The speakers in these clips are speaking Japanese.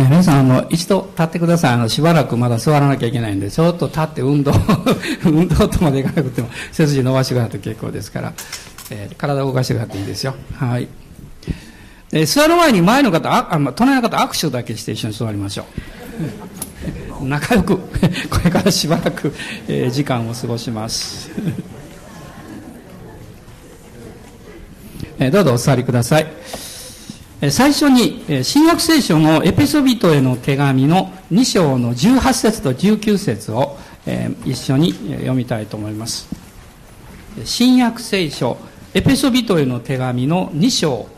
えー、皆さん、あの、一度立ってください。あの、しばらくまだ座らなきゃいけないんで、ちょっと立って運動、運動とまでいかなくても、背筋伸ばしてくださいと結構ですから、えー、体を動かしてくださっていいですよ。はい。えー、座る前に前の方、あ、あま、隣の方握手だけして一緒に座りましょう。仲良く、これからしばらく、えー、時間を過ごします。えー、どうぞお座りください。最初に、新約聖書のエペソビトへの手紙の2章の18節と19節を一緒に読みたいと思います。新約聖書エペソビトへの手紙の2章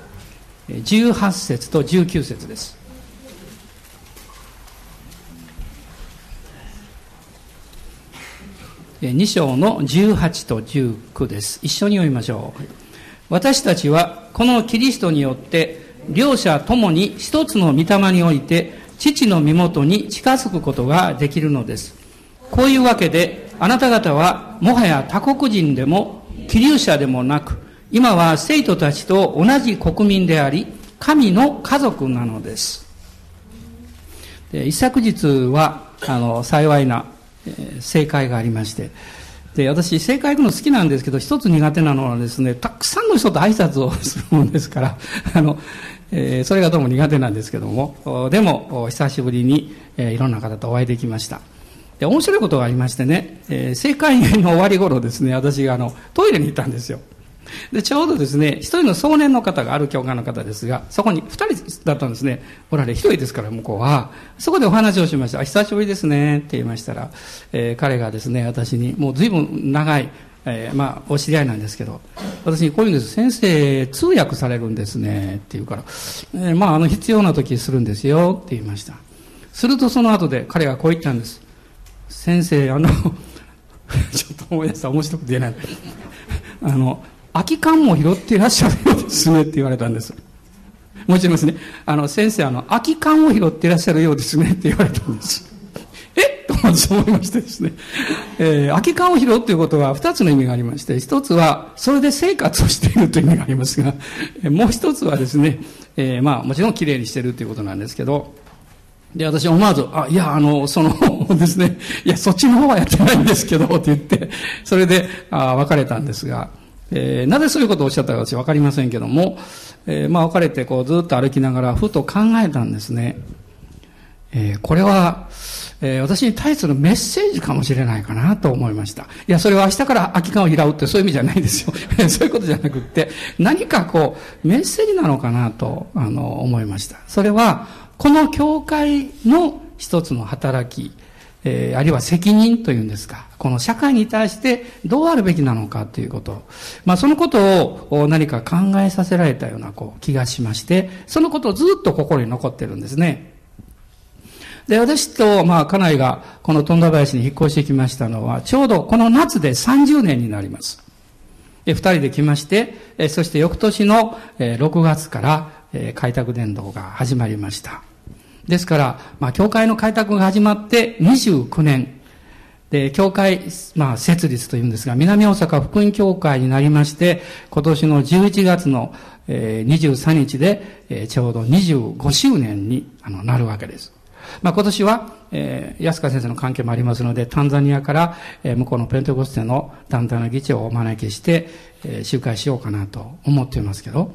18節と19節です。2章の18と19です。一緒に読みましょう。私たちはこのキリストによって両者ともに一つの御霊において父の身元に近づくことができるのです。こういうわけであなた方はもはや他国人でも気流者でもなく今は生徒たちと同じ国民であり神の家族なのです。で一昨日はあの幸いな、えー、正解がありましてで、私、正解行くの好きなんですけど、一つ苦手なのはですね、たくさんの人と挨拶をするもんですから、あの、えー、それがどうも苦手なんですけども、でも、久しぶりに、えー、いろんな方とお会いできました。で、面白いことがありましてね、えー、正解の終わり頃ですね、私があの、トイレに行ったんですよ。で、ちょうどですね、一人の壮年の方がある教会の方ですが、そこに二人だったんですね。おられ、一人ですから、向こうは。そこでお話をしました。久しぶりですね、って言いましたら、えー、彼がですね、私に、もう随分長い、えー、まあ、お知り合いなんですけど、私にこういうんです。先生、通訳されるんですね。って言うから、えー、まあ、あの、必要な時するんですよ。って言いました。するとその後で彼がこう言ったんです。先生、あの ちょっと思い出した。面白くて言えない。あの、空き缶も拾っていらっしゃるようですねって言われたんです。もちろんですね。あの、先生、あの、空き缶を拾っていらっしゃるようですねって言われたんです。えと思いましてですね。えー、空き缶を拾うということは二つの意味がありまして、一つは、それで生活をしているという意味がありますが、もう一つはですね、えー、まあ、もちろん綺麗にしているということなんですけど、で、私思わず、あ、いや、あの、そのですね、いや、そっちの方はやってないんですけど、って言って、それで、あ別れたんですが、えー、なぜそういうことをおっしゃったか私分かりませんけども、えー、まあ別れてこうずっと歩きながらふと考えたんですね。えー、これは、えー、私に対するメッセージかもしれないかなと思いました。いや、それは明日から空き缶を拾うってそういう意味じゃないですよ。そういうことじゃなくって、何かこう、メッセージなのかなと、あの、思いました。それは、この教会の一つの働き、えー、あるいは責任というんですか、この社会に対してどうあるべきなのかということ。まあそのことを何か考えさせられたようなこう気がしまして、そのことをずっと心に残ってるんですね。で、私と、まあ、家内がこの富田林に引っ越してきましたのは、ちょうどこの夏で30年になります。で、二人で来まして、そして翌年の6月から開拓伝道が始まりました。ですから、まあ、教会の開拓が始まって29年。で、教会、まあ、設立というんですが、南大阪福音教会になりまして、今年の11月の、えー、23日で、えー、ちょうど25周年にあのなるわけです。まあ、今年は、えー、安川先生の関係もありますので、タンザニアから、えー、向こうのペンテコステの団体の議長をお招きして、えー、集会しようかなと思っていますけど、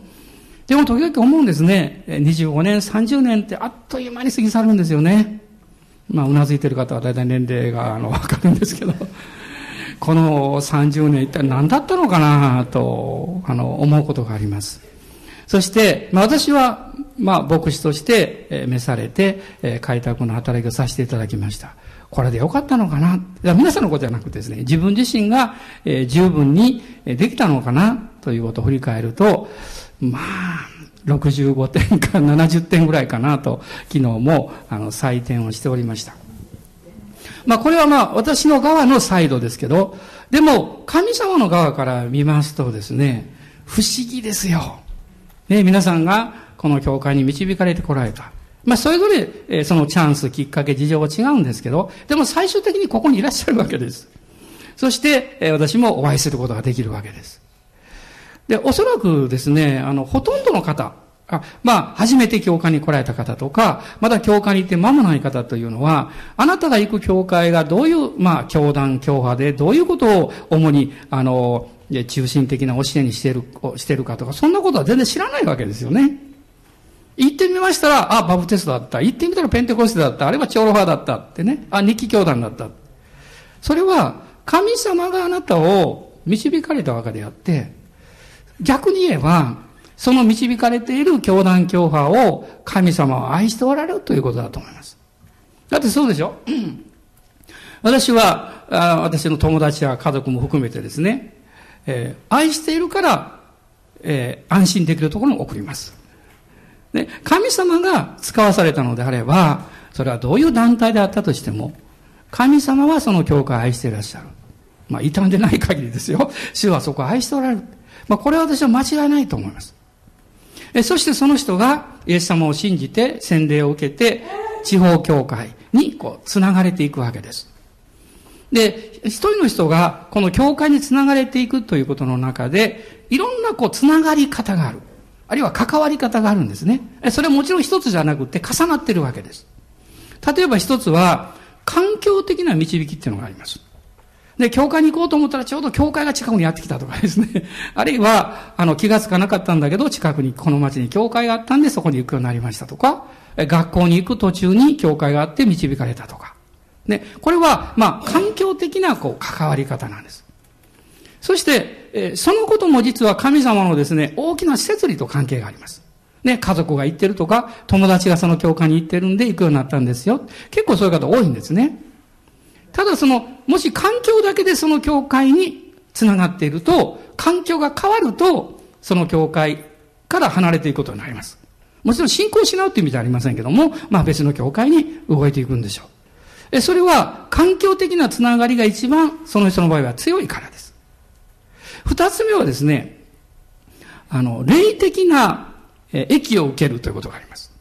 でも時々思うんですね。25年、30年ってあっという間に過ぎ去るんですよね。まあ、うなずいてる方は大体年齢があのわかるんですけど、この30年一体何だったのかなと、あの、思うことがあります。そして、まあ、私は、まあ、牧師として、え召されて、え開拓の働きをさせていただきました。これでよかったのかな皆さんのことじゃなくてですね、自分自身が、え十分にできたのかなということを振り返ると、まあ、65点か70点ぐらいかなと、昨日もあの採点をしておりました。まあこれはまあ私の側のサイドですけど、でも神様の側から見ますとですね、不思議ですよ。ね、皆さんがこの教会に導かれてこられた。まあそれぞれ、えそのチャンス、きっかけ、事情は違うんですけど、でも最終的にここにいらっしゃるわけです。そして、え私もお会いすることができるわけです。で、おそらくですね、あの、ほとんどの方、あまあ、初めて教会に来られた方とか、まだ教会に行って間もない方というのは、あなたが行く教会がどういう、まあ、教団、教派で、どういうことを主に、あの、中心的な教えにしてる、してるかとか、そんなことは全然知らないわけですよね。行ってみましたら、あ、バブテストだった。行ってみたらペンテコステだった。あるいはチョロファーだったってね。あ、日記教団だった。それは、神様があなたを導かれたわけであって、逆に言えば、その導かれている教団教派を神様は愛しておられるということだと思います。だってそうでしょ？私はあ、私の友達や家族も含めてですね、えー、愛しているから、えー、安心できるところに送ります。で、神様が使わされたのであれば、それはどういう団体であったとしても、神様はその教会を愛していらっしゃる。まあ、傷んでない限りですよ。主はそこを愛しておられる。まあ、これは私は間違いないと思います。えそしてその人がイエス様を信じて洗礼を受けて地方教会にこう繋がれていくわけです。で、一人の人がこの教会に繋がれていくということの中で、いろんなこう繋がり方がある。あるいは関わり方があるんですね。それはもちろん一つじゃなくて重なってるわけです。例えば一つは、環境的な導きっていうのがあります。で、教会に行こうと思ったらちょうど教会が近くにやってきたとかですね。あるいは、あの、気がつかなかったんだけど、近くにこの町に教会があったんでそこに行くようになりましたとか、学校に行く途中に教会があって導かれたとか。ね、これは、まあ、環境的な、こう、関わり方なんです。そして、えそのことも実は神様のですね、大きな設理と関係があります。ね、家族が行ってるとか、友達がその教会に行ってるんで行くようになったんですよ。結構そういう方多いんですね。ただその、もし環境だけでその教会に繋がっていると、環境が変わると、その教会から離れていくことになります。もちろん信仰を失うっていう意味じゃありませんけども、まあ別の教会に動いていくんでしょう。え、それは環境的な繋がりが一番その人の場合は強いからです。二つ目はですね、あの、霊的な益を受けるということがあります。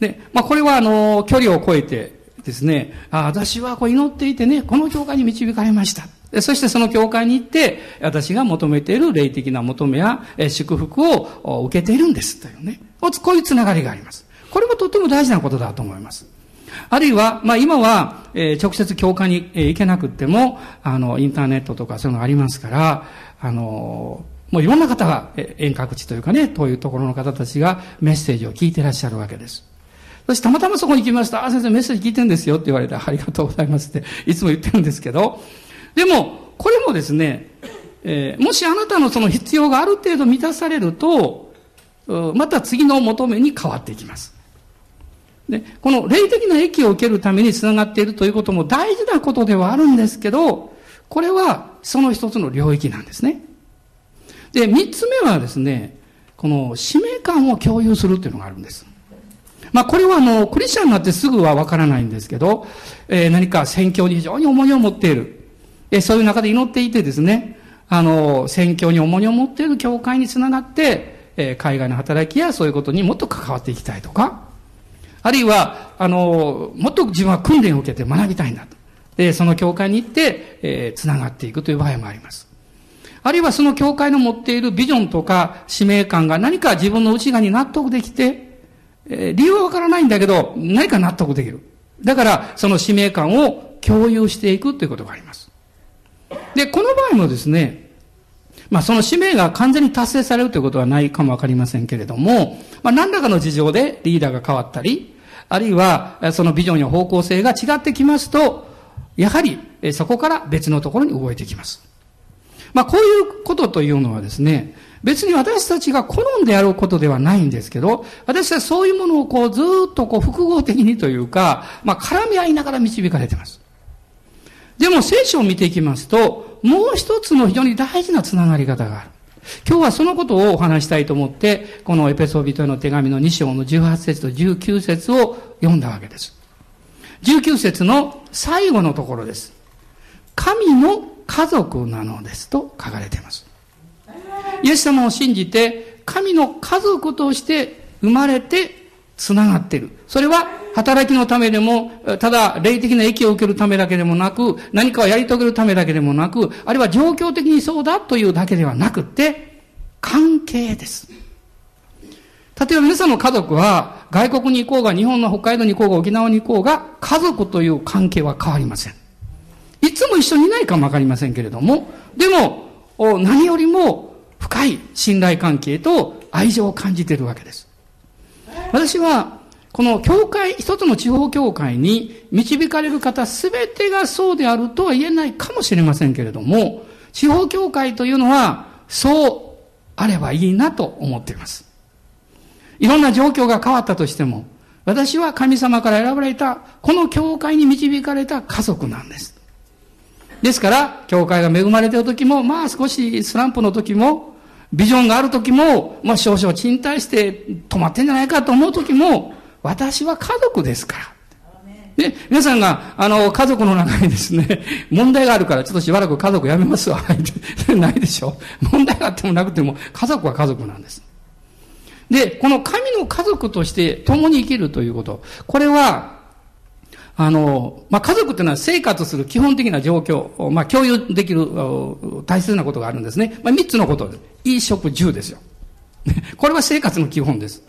で、まあこれはあの、距離を超えてですね、あ私はこう祈っていてね、この教会に導かれました。そしてその教会に行って、私が求めている霊的な求めや祝福を受けているんですというね。こういうつながりがあります。これもとっても大事なことだと思います。あるいは、まあ今は、えー、直接教会に、えー、行けなくっても、あの、インターネットとかそういうのがありますから、あの、もういろんな方が、え遠隔地というかね、というところの方たちがメッセージを聞いてらっしゃるわけです。そしてたまたまそこに行きました。あ、先生メッセージ聞いてんですよって言われて、ありがとうございますっていつも言ってるんですけど、でも、これもですね、えー、もしあなたのその必要がある程度満たされると、また次の求めに変わっていきます。で、この霊的な益を受けるために繋がっているということも大事なことではあるんですけど、これはその一つの領域なんですね。で、三つ目はですね、この使命感を共有するっていうのがあるんです。まあ、これはあの、クリスチャンになってすぐはわからないんですけど、えー、何か宣教に非常に重荷を持っている。えー、そういう中で祈っていてですね、あの、宣教に重荷を持っている教会につながって、えー、海外の働きやそういうことにもっと関わっていきたいとか、あるいは、あの、もっと自分は訓練を受けて学びたいんだと。で、その教会に行って、えー、つながっていくという場合もあります。あるいはその教会の持っているビジョンとか使命感が何か自分の内側に納得できて、え、理由はわからないんだけど、何か納得できる。だから、その使命感を共有していくということがあります。で、この場合もですね、まあその使命が完全に達成されるということはないかもわかりませんけれども、まあ何らかの事情でリーダーが変わったり、あるいはそのビジョンや方向性が違ってきますと、やはりそこから別のところに動いてきます。まあこういうことというのはですね、別に私たちが好んでやることではないんですけど、私はそういうものをこうずっとこう複合的にというか、まあ絡み合いながら導かれています。でも聖書を見ていきますと、もう一つの非常に大事なつながり方がある。今日はそのことをお話したいと思って、このエペソビトへの手紙の2章の18節と19節を読んだわけです。19節の最後のところです。神の家族なのですと書かれています。イエス様を信じて、神の家族として生まれて繋がっている。それは働きのためでも、ただ霊的な益を受けるためだけでもなく、何かをやり遂げるためだけでもなく、あるいは状況的にそうだというだけではなくて、関係です。例えば皆さんの家族は外国に行こうが日本の北海道に行こうが沖縄に行こうが家族という関係は変わりません。いつも一緒にいないかもわかりませんけれども、でも何よりも深い信頼関係と愛情を感じているわけです。私はこの教会、一つの地方教会に導かれる方すべてがそうであるとは言えないかもしれませんけれども、地方教会というのはそうあればいいなと思っています。いろんな状況が変わったとしても、私は神様から選ばれた、この教会に導かれた家族なんです。ですから、教会が恵まれている時も、まあ少しスランプの時も、ビジョンがある時も、まあ少々賃貸して止まってんじゃないかと思う時も、私は家族ですから。で、皆さんが、あの、家族の中にですね、問題があるから、ちょっとしばらく家族やめますわ。ないでしょ。問題があってもなくても、家族は家族なんです。で、この神の家族として共に生きるということ。これは、あの、まあ、家族というのは生活する基本的な状況を、まあ、共有できる大切なことがあるんですね。まあ、三つのことです。衣食住ですよ。これは生活の基本です。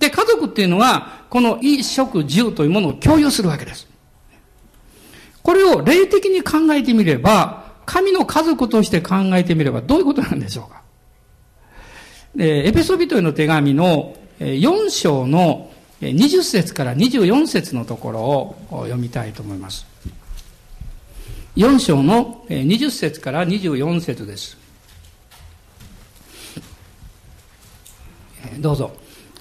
で、家族っていうのは、この衣食住というものを共有するわけです。これを霊的に考えてみれば、神の家族として考えてみればどういうことなんでしょうかエペソビトへの手紙の4章の20節から24節のところを読みたいと思います。4章の20節から24節です。どうぞ。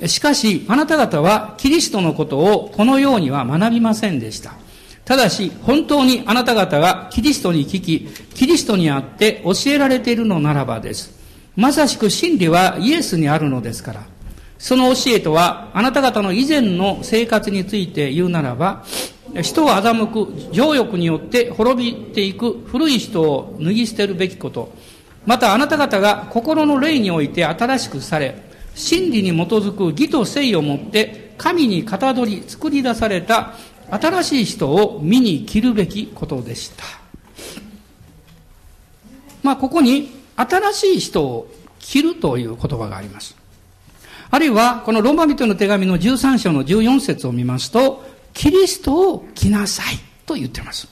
しかし、あなた方はキリストのことをこのようには学びませんでした。ただし、本当にあなた方がキリストに聞き、キリストにあって教えられているのならばです。まさしく真理はイエスにあるのですから。その教えとは、あなた方の以前の生活について言うならば、人を欺く情欲によって滅びていく古い人を脱ぎ捨てるべきこと。またあなた方が心の霊において新しくされ、真理に基づく義と誠意をもって神にかたどり作り出された新しい人を見に切るべきことでした。まあ、ここに新しい人を切るという言葉があります。あるいは、このローマ人の手紙の13章の14節を見ますと、キリストを着なさいと言っています。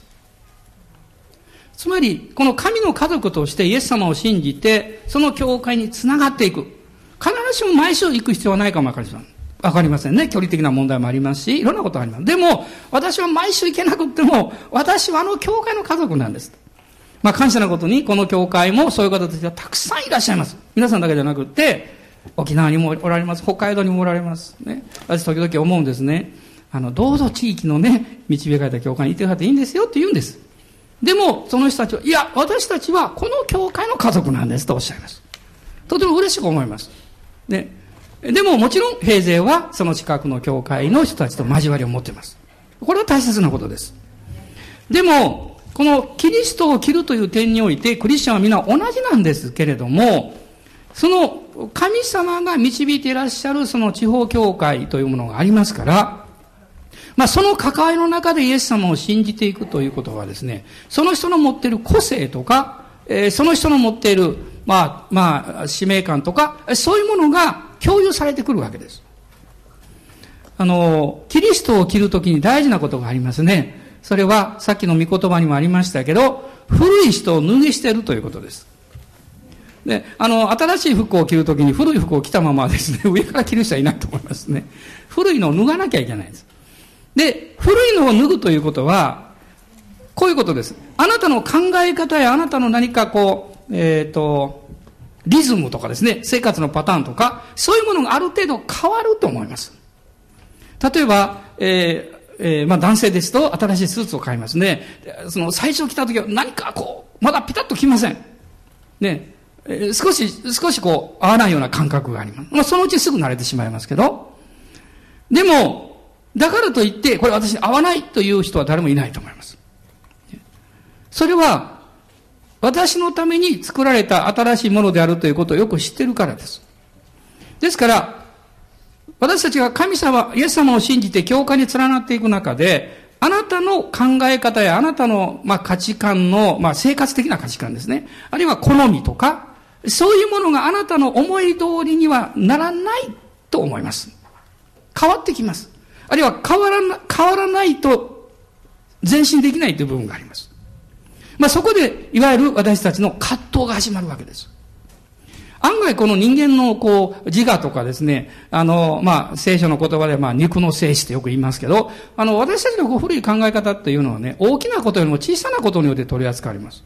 つまり、この神の家族としてイエス様を信じて、その教会につながっていく。必ずしも毎週行く必要はないかもわかりません。わかりませんね。距離的な問題もありますし、いろんなことがあります。でも、私は毎週行けなくても、私はあの教会の家族なんです。まあ感謝なことに、この教会もそういう方たちがたくさんいらっしゃいます。皆さんだけじゃなくて、沖縄にもおられます。北海道にもおられます。ね。私時々思うんですね。あの、どうぞ地域のね、導かれた教会にいてくださっていいんですよって言うんです。でも、その人たちは、いや、私たちはこの教会の家族なんですとおっしゃいます。とても嬉しく思います。ね。でももちろん平勢はその近くの教会の人たちと交わりを持っています。これは大切なことです。でも、このキリストを切るという点においてクリスチャンは皆同じなんですけれども、その神様が導いていらっしゃるその地方教会というものがありますから、まあその関わりの中でイエス様を信じていくということはですね、その人の持っている個性とか、えー、その人の持っているまあ、まあ、使命感とか、そういうものが共有されてくるわけです。あの、キリストを着るときに大事なことがありますね。それは、さっきの御言葉にもありましたけど、古い人を脱ぎ捨てるということです。で、あの、新しい服を着るときに古い服を着たままですね、上から着る人はいないと思いますね。古いのを脱がなきゃいけないです。で、古いのを脱ぐということは、こういうことです。あなたの考え方やあなたの何かこう、えっ、ー、と、リズムとかですね、生活のパターンとか、そういうものがある程度変わると思います。例えば、えーえー、まあ男性ですと新しいスーツを買いますね。その最初着た時は何かこう、まだピタッと着ません。ね。え、少し、少しこう、合わないような感覚があります。まあそのうちすぐ慣れてしまいますけど。でも、だからといって、これ私合わないという人は誰もいないと思います。それは、私のために作られた新しいものであるということをよく知ってるからです。ですから、私たちが神様、イエス様を信じて教会に連なっていく中で、あなたの考え方やあなたの、まあ、価値観の、まあ、生活的な価値観ですね。あるいは好みとか、そういうものがあなたの思い通りにはならないと思います。変わってきます。あるいは変わらな、変わらないと前進できないという部分があります。まあそこで、いわゆる私たちの葛藤が始まるわけです。案外この人間のこう自我とかですね、あの、まあ聖書の言葉でまあ肉の聖子ってよく言いますけど、あの私たちの古い考え方っていうのはね、大きなことよりも小さなことによって取り扱われます。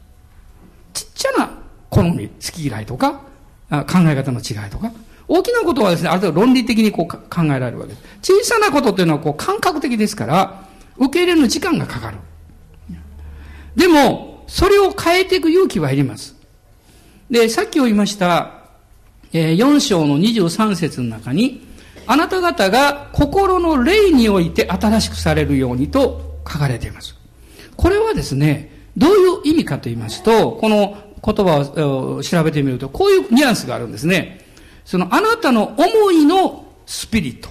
ちっちゃな好み、好き嫌いとか、考え方の違いとか、大きなことはですね、ある程度論理的にこう考えられるわけです。小さなことっていうのはこう感覚的ですから、受け入れるの時間がかかる。でも、それを変えていく勇気はいります。で、さっき言いました、え、4章の23節の中に、あなた方が心の霊において新しくされるようにと書かれています。これはですね、どういう意味かと言いますと、この言葉を調べてみると、こういうニュアンスがあるんですね。そのあなたの思いのスピリット。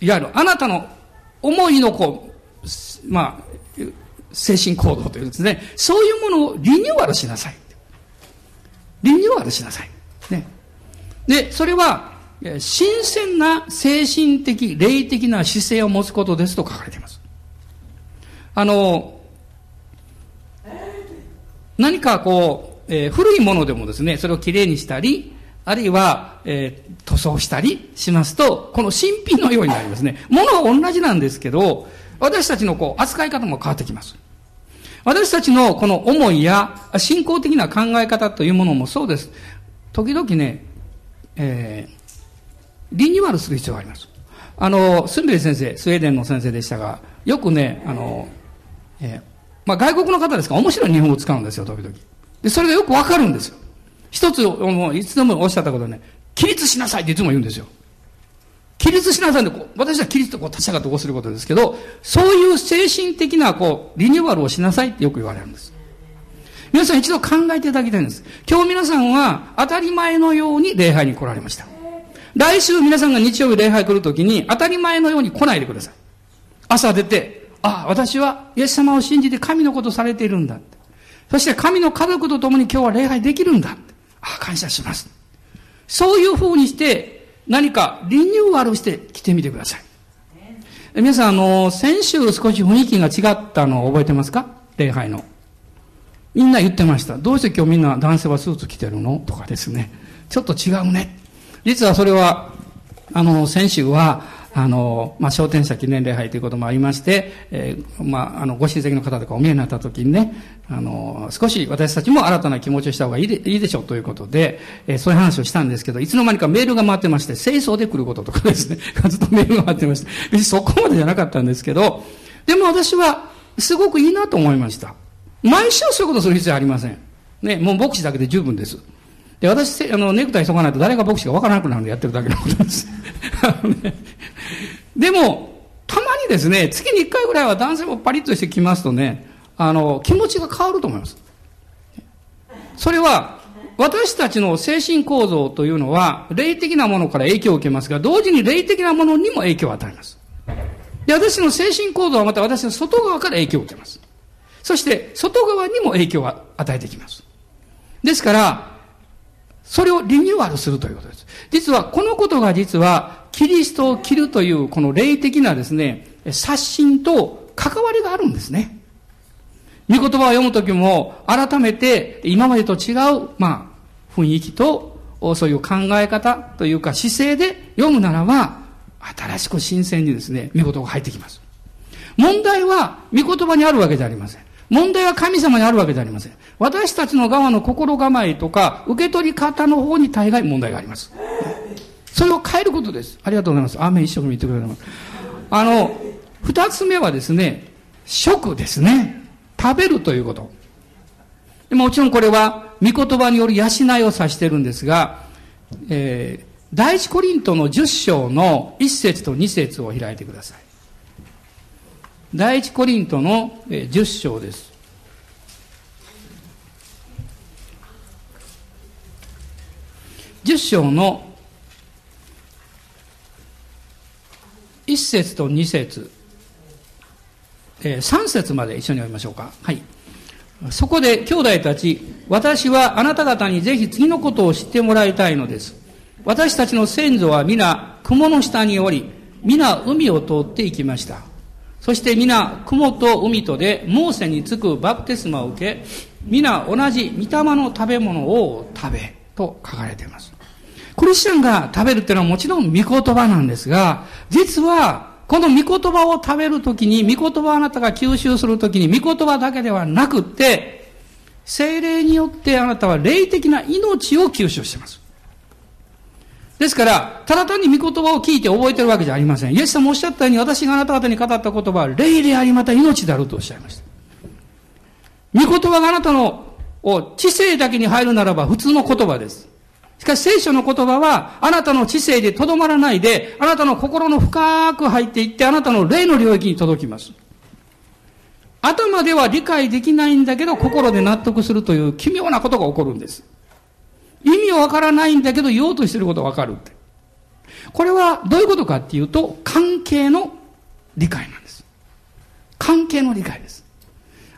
いわゆるあなたの思いのこう、まあ、精神行動というですね、そういうものをリニューアルしなさい。リニューアルしなさい。ね。で、それは、新鮮な精神的、霊的な姿勢を持つことですと書かれています。あの、何かこう、えー、古いものでもですね、それをきれいにしたり、あるいは、えー、塗装したりしますと、この新品のようになりますね。ものは同じなんですけど、私たちのこう、扱い方も変わってきます。私たちのこの思いや信仰的な考え方というものもそうです。時々ね、えー、リニューアルする必要があります。あの、スンベリ先生、スウェーデンの先生でしたが、よくね、あの、えー、まあ外国の方ですか？ら面白い日本語を使うんですよ、時々。で、それがよくわかるんですよ。一つ、もういつでもおっしゃったことね、起立しなさいっていつも言うんですよ。起立しなさいんで、こう私は起立とこう立ち上がってこうすることですけど、そういう精神的なこう、リニューアルをしなさいってよく言われるんです。皆さん一度考えていただきたいんです。今日皆さんは当たり前のように礼拝に来られました。来週皆さんが日曜日礼拝来るときに当たり前のように来ないでください。朝出て、ああ、私はイエス様を信じて神のことされているんだ。そして神の家族と共に今日は礼拝できるんだ。ああ、感謝します。そういう風にして、何かリニューアルして来てみてください。皆さん、あの、先週少し雰囲気が違ったのを覚えてますか？礼拝の。みんな言ってました。どうして今日みんな男性はスーツ着てるの？とかですね。ちょっと違うね。実はそれは、あの、先週は、あの、まあ、商店者記念礼拝ということもありまして、えー、まあ、あの、ご親戚の方とかお見えになった時にね、あの、少し私たちも新たな気持ちをした方がいいでいいでしょうということで、えー、そういう話をしたんですけど、いつの間にかメールが回ってまして、清掃で来ることとかですね、ずっとメールが回ってまして、別にそこまでじゃなかったんですけど、でも私は、すごくいいなと思いました。毎週そういうことする必要ありません。ね、もう牧師だけで十分です。で、私、あの、ネクタイ急がないと誰が牧師かわからなくなるんでやってるだけのことです。あのね、でも、たまにですね、月に1回ぐらいは男性もパリッとしてきますとね、あの、気持ちが変わると思います。それは、私たちの精神構造というのは、霊的なものから影響を受けますが、同時に霊的なものにも影響を与えます。で、私の精神構造はまた私の外側から影響を受けます。そして、外側にも影響を与えてきます。ですから、それをリニューアルするということです。実は、このことが実は、キリストを切るという、この霊的なですね、刷新と関わりがあるんですね。御言葉を読むときも、改めて、今までと違う、まあ、雰囲気と、そういう考え方というか姿勢で読むならば、新しく新鮮にですね、御言葉が入ってきます。問題は、御言葉にあるわけじゃありません。問題は神様にあるわけじゃありません。私たちの側の心構えとか、受け取り方の方に大概問題があります。それを変えることです。ありがとうございます。アーメン一生懸命言ってくれます。あの、二つ目はですね、食ですね。食べるということ。もちろんこれは、御言葉による養いを指してるんですが、えー、第一コリントの10章の1節と2節を開いてください。第一コリントの10章です。10章の1節と2節、えー、3節まで一緒に読みましょうか。はい。そこで兄弟たち、私はあなた方にぜひ次のことを知ってもらいたいのです。私たちの先祖は皆雲の下におり、皆海を通って行きました。そして皆雲と海とでモーセにつくバプテスマを受け、皆同じ御霊の食べ物を食べ、と書かれています。クリスチャンが食べるっていうのはもちろん御言葉なんですが、実はこの御言葉を食べるときに、御言葉をあなたが吸収するときに、御言葉だけではなくって、精霊によってあなたは霊的な命を吸収しています。ですから、ただ単に御言葉を聞いて覚えてるわけじゃありません。イエス様おっしゃったように、私があなた方に語った言葉は、霊でありまた命であるとおっしゃいました。御言葉があなたの知性だけに入るならば普通の言葉です。しかし聖書の言葉は、あなたの知性でとどまらないで、あなたの心の深く入っていって、あなたの霊の領域に届きます。頭では理解できないんだけど、心で納得するという奇妙なことが起こるんです。意味わからないんだけど、言おうとしてることわかるって。これはどういうことかっていうと、関係の理解なんです。関係の理解です。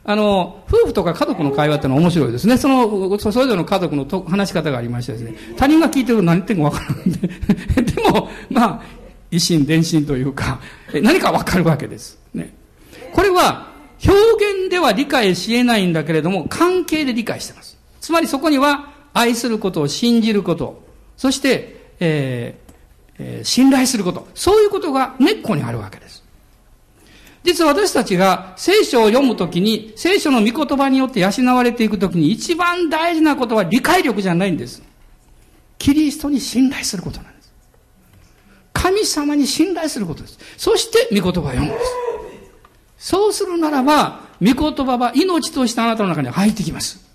あの、夫婦とか家族の会話ってのは面白いですね。その、それぞれの家族のと話し方がありましてですね。他人が聞いてると何言ってんかわからないんで。でも、まあ、一心伝心というか、何かわかるわけです。ね。これは、表現では理解し得ないんだけれども、関係で理解してます。つまりそこには、愛することを信じること、そして、えーえー、信頼すること、そういうことが根っこにあるわけです。実は私たちが聖書を読むときに、聖書の御言葉によって養われていくときに一番大事なことは理解力じゃないんです。キリストに信頼することなんです。神様に信頼することです。そして御言葉を読むんです。そうするならば、御言葉は命としてあなたの中に入ってきます。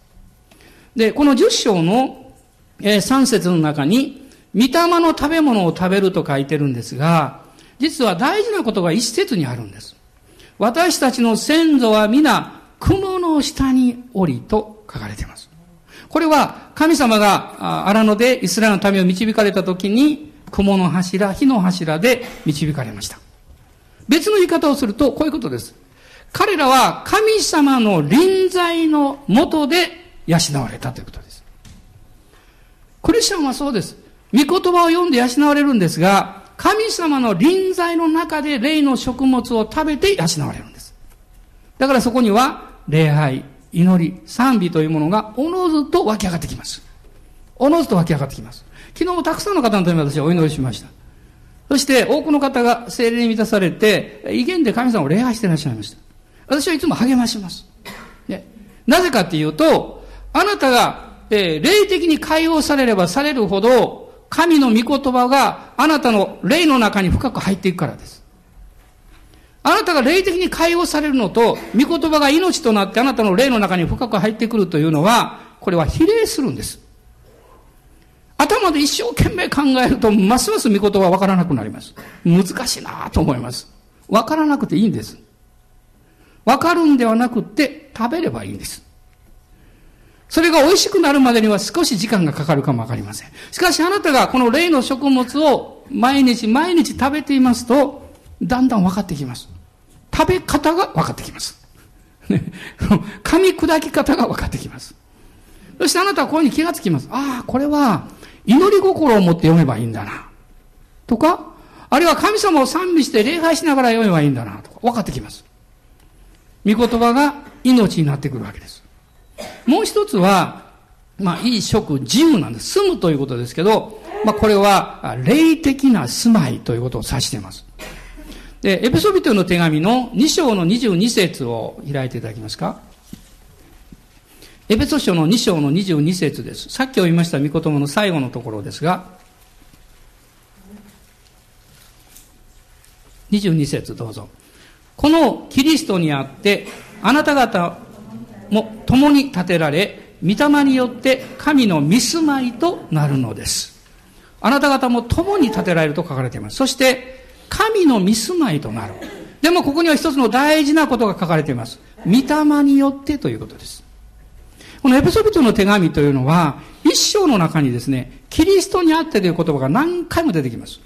で、この10章の、えー、3節の中に、御霊の食べ物を食べると書いてるんですが、実は大事なことが一節にあるんです。私たちの先祖は皆、雲の下におりと書かれています。これは、神様が荒野でイスラエルの民を導かれた時に、雲の柱、火の柱で導かれました。別の言い方をすると、こういうことです。彼らは神様の臨在のもとで養われたということです。クリスチャンはそうです。御言葉を読んで養われるんですが、神様の臨在の中で霊の食物を食べて養われるんです。だからそこには礼拝、祈り、賛美というものがおのずと湧き上がってきます。おのずと湧き上がってきます。昨日もたくさんの方のために私はお祈りしました。そして多くの方が精霊に満たされて、威厳で神様を礼拝していらっしゃいました。私はいつも励まします。ね、なぜかっていうと、あなたが、えー、霊的に解放されればされるほど、神の御言葉があなたの霊の中に深く入っていくからです。あなたが霊的に解放されるのと、御言葉が命となってあなたの霊の中に深く入ってくるというのは、これは比例するんです。頭で一生懸命考えると、ますます御言葉わからなくなります。難しいなと思います。わからなくていいんです。わかるんではなくて、食べればいいんです。それが美味しくなるまでには少し時間がかかるかもわかりません。しかしあなたがこの霊の食物を毎日毎日食べていますと、だんだん分かってきます。食べ方が分かってきます。噛み砕き方が分かってきます。そしてあなたはこういうふうに気がつきます。ああ、これは祈り心を持って読めばいいんだな。とか、あるいは神様を賛美して礼拝しながら読めばいいんだな。とか、分かってきます。御言葉が命になってくるわけです。もう一つは、まあ、いい食、自由なんです。住むということですけど、まあ、これは、霊的な住まいということを指しています。で、エペソビトの手紙の2章の22節を開いていただけますか？エペソ書の2章の22節です。さっき読みました御言葉の最後のところですが、22節どうぞ。このキリストにあって、あなた方も共に建てられ、御霊によって神の見住まいとなるのです。あなた方も共に建てられると書かれています。そして、神の見住まいとなる。でもここには一つの大事なことが書かれています。御霊によってということです。このエペソビトの手紙というのは、一章の中にですね、キリストにあってという言葉が何回も出てきます。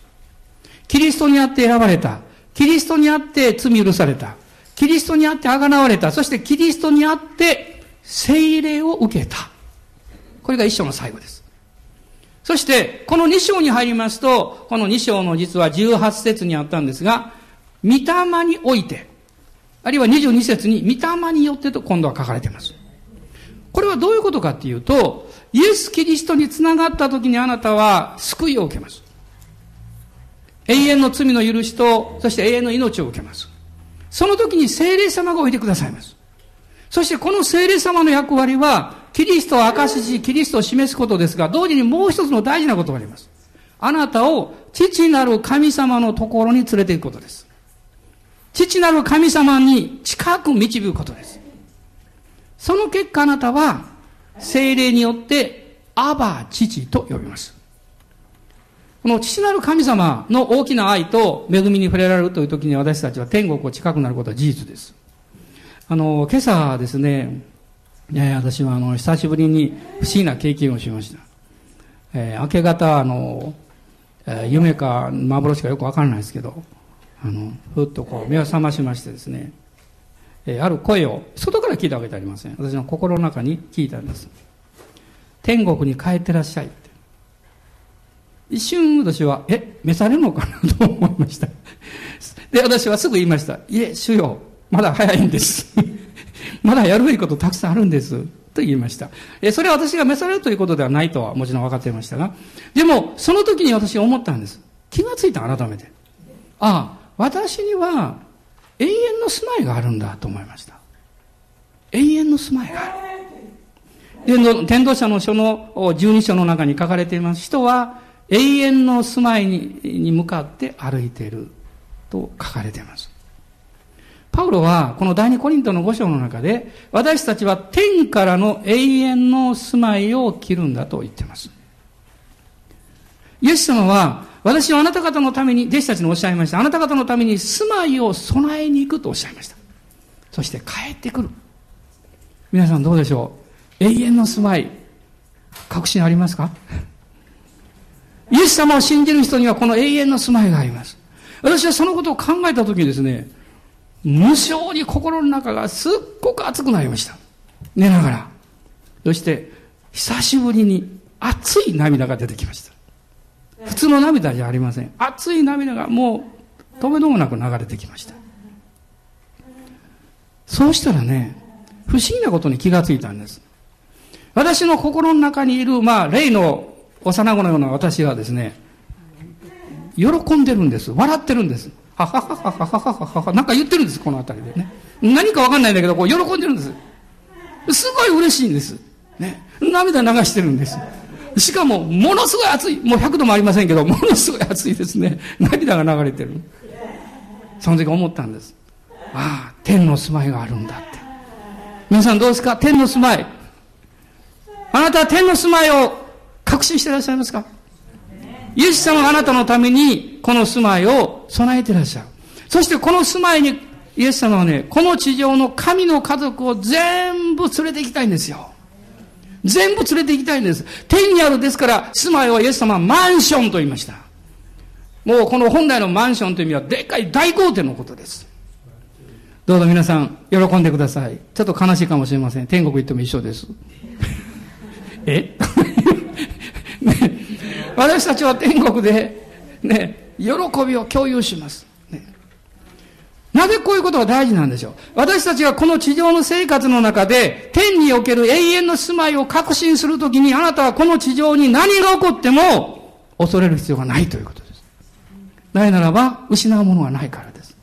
キリストにあって選ばれた。キリストにあって罪許された。キリストにあって贖われた。そしてキリストにあって聖霊を受けた。これが一章の最後です。そして、この2章に入りますと、この2章の実は18節にあったんですが、御霊において、あるいは22節に御霊によってと今度は書かれています。これはどういうことかっていうと、イエス・キリストにつながった時にあなたは救いを受けます。永遠の罪の許しと、そして永遠の命を受けます。その時に聖霊様がおいてくださいます。そしてこの聖霊様の役割は、キリストを証しし、キリストを示すことですが、同時にもう一つの大事なことがあります。あなたを父なる神様のところに連れて行くことです。父なる神様に近く導くことです。その結果あなたは、精霊によって、アバ父と呼びます。この父なる神様の大きな愛と恵みに触れられるという時に私たちは天国を近くなることは事実です。あの、今朝ですね、えー、私はあの、久しぶりに不思議な経験をしました。えー、明け方、あの、え、夢か幻かよくわからないですけど、あの、ふっとこう目を覚ましましてですね、えー、ある声を外から聞いたわけではありません。私の心の中に聞いたんです。天国に帰ってらっしゃい。一瞬私は、え、召されるのかなと思いました。で、私はすぐ言いました。いえ、主よ、まだ早いんです。まだやるべきことたくさんあるんです。と言いました。え、それは私が召されるということではないとはもちろん分かっていましたが、でも、その時に私は思ったんです。気がついた、改めて。ああ、私には永遠の住まいがあるんだと思いました。永遠の住まいがある。で、天道者の書の12章の中に書かれています。人は永遠の住まいに向かって歩いていると書かれています。パウロはこの第二コリントの5章の中で私たちは天からの永遠の住まいを切るんだと言っています。イエス様は私はあなた方のために、弟子たちにおっしゃいました。あなた方のために住まいを備えに行くとおっしゃいました。そして帰ってくる。皆さんどうでしょう？永遠の住まい、確信ありますか？イエス様を信じる人にはこの永遠の住まいがあります。私はそのことを考えたときにですね、無性に心の中がすっごく熱くなりました。寝ながら。そして、久しぶりに熱い涙が出てきました。普通の涙じゃありません。熱い涙がもう止めどもなく流れてきました。そうしたらね、不思議なことに気がついたんです。私の心の中にいる、まあ、霊の幼子のような私はですね、喜んでるんです。笑ってるんです。はははははははははなんか言ってるんです、この辺りでね。何かわかんないんだけど、こう喜んでるんです。すごい嬉しいんです。ね。涙流してるんです。しかも、ものすごい熱い。もう100度もありませんけど、ものすごい熱いですね。涙が流れてる。その時思ったんです。ああ、天の住まいがあるんだって。皆さんどうですか？天の住まい。あなたは天の住まいを確信してらっしゃいますか？イエス様があなたのためにこの住まいを備えてらっしゃる。そしてこの住まいにイエス様はね、この地上の神の家族を全部連れて行きたいんですよ。全部連れて行きたいんです。天にあるですから、住まいはイエス様はマンションと言いました。もうこの本来のマンションという意味はでっかい大豪邸のことです。どうぞ皆さん、喜んでください。ちょっと悲しいかもしれません。天国行っても一緒です。え？私たちは天国で、ね、喜びを共有します。ね、なぜこういうことが大事なんでしょう？私たちがこの地上の生活の中で、天における永遠の住まいを確信するときに、あなたはこの地上に何が起こっても、恐れる必要がないということです。なぜならば、失うものがないからです。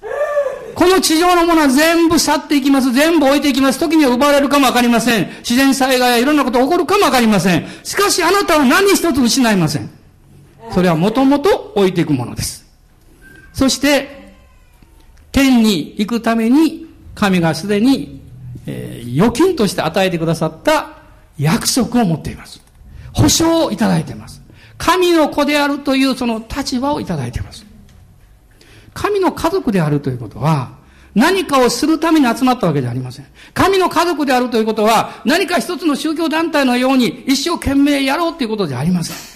この地上のものは全部去っていきます。全部置いていきます。時には奪われるかもわかりません。自然災害やいろんなこと起こるかもわかりません。しかしあなたは何一つ失いません。それはもともと置いていくものです。そして、天に行くために、神がすでに、えー、預金として与えてくださった約束を持っています。保証をいただいています。神の子であるというその立場をいただいています。神の家族であるということは、何かをするために集まったわけじゃありません。神の家族であるということは、何か一つの宗教団体のように一生懸命やろうということじゃありません。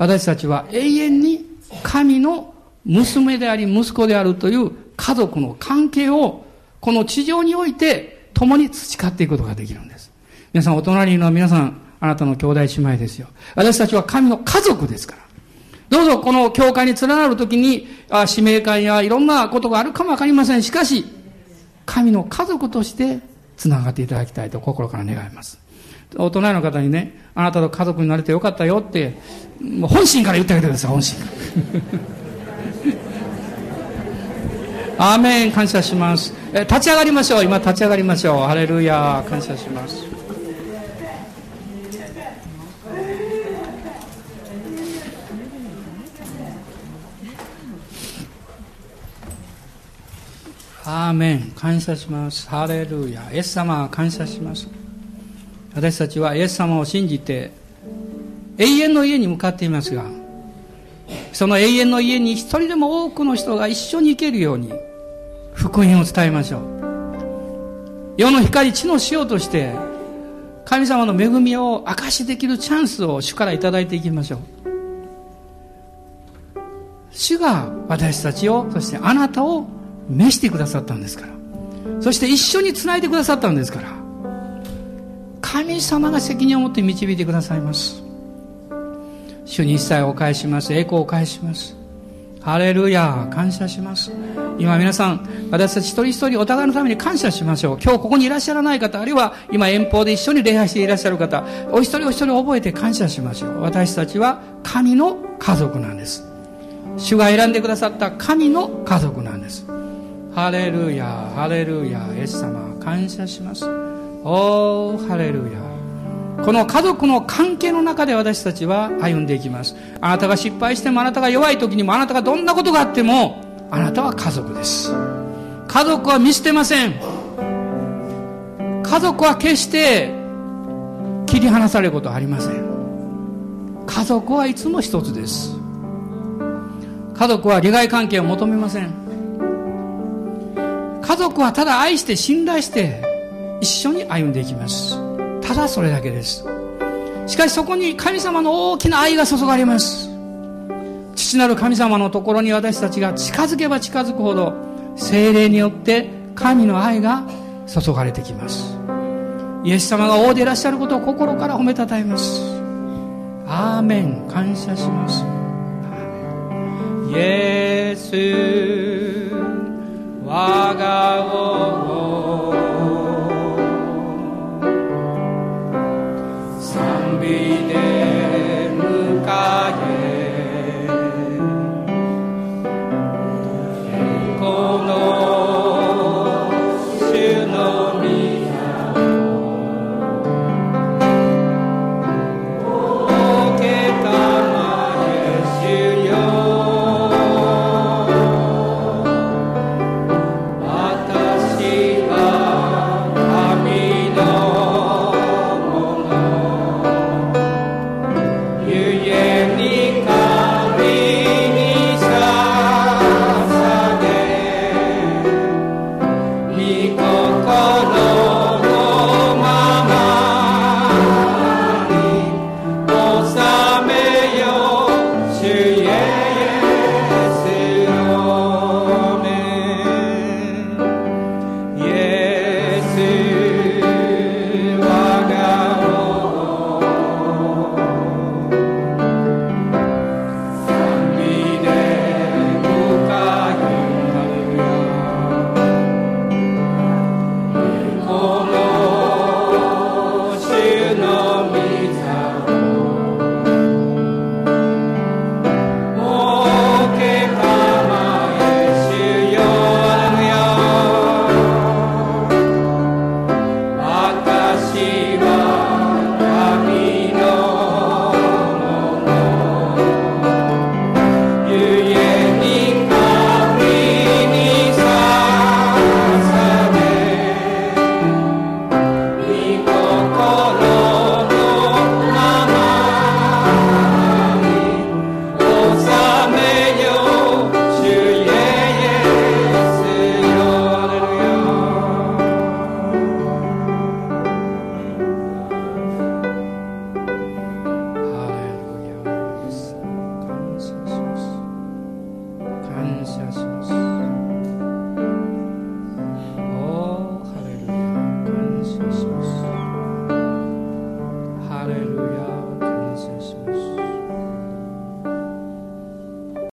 私たちは永遠に神の娘であり息子であるという家族の関係をこの地上において共に培っていくことができるんです。皆さんお隣の皆さん、あなたの兄弟姉妹ですよ。私たちは神の家族ですから。どうぞこの教会に連なるときに、あ使命感やいろんなことがあるかもわかりません。しかし、神の家族として繋がっていただきたいと心から願います。大人の方にね、あなたと家族になれてよかったよって、もう本心から言ってあげてください、本心から。アーメン、感謝します。え立ち上がりましょう。今立ち上がりましょう。ハレルヤ、感謝します。アーメン感謝しますハレルヤイエス様感謝します私たちはイエス様を信じて永遠の家に向かっていますがその永遠の家に一人でも多くの人が一緒に行けるように福音を伝えましょう。世の光地の塩として神様の恵みを証しできるチャンスを主から頂いていきましょう。主が私たちをそしてあなたを召してくださったんですから。そして一緒につないでくださったんですから。神様が責任を持って導いてくださいます。主に一切を返します。栄光を返します。ハレルヤ感謝します。今皆さん私たち一人一人お互いのために感謝しましょう。今日ここにいらっしゃらない方あるいは今遠方で一緒に礼拝していらっしゃる方お一人お一人覚えて感謝しましょう。私たちは神の家族なんです。主が選んでくださった神の家族なんです。ハレルヤハレルヤイエス様感謝します。おーハレルヤ。この家族の関係の中で私たちは歩んでいきます。あなたが失敗してもあなたが弱い時にもあなたがどんなことがあってもあなたは家族です。家族は見捨てません。家族は決して切り離されることはありません。家族はいつも一つです。家族は利害関係を求めません。家族はただ愛して信頼して一緒に歩んでいきます。ただそれだけです。しかしそこに神様の大きな愛が注がれます。父なる神様のところに私たちが近づけば近づくほど精霊によって神の愛が注がれてきます。イエス様が王でいらっしゃることを心から褒めたたえます。アーメン。感謝します。イエス。我が王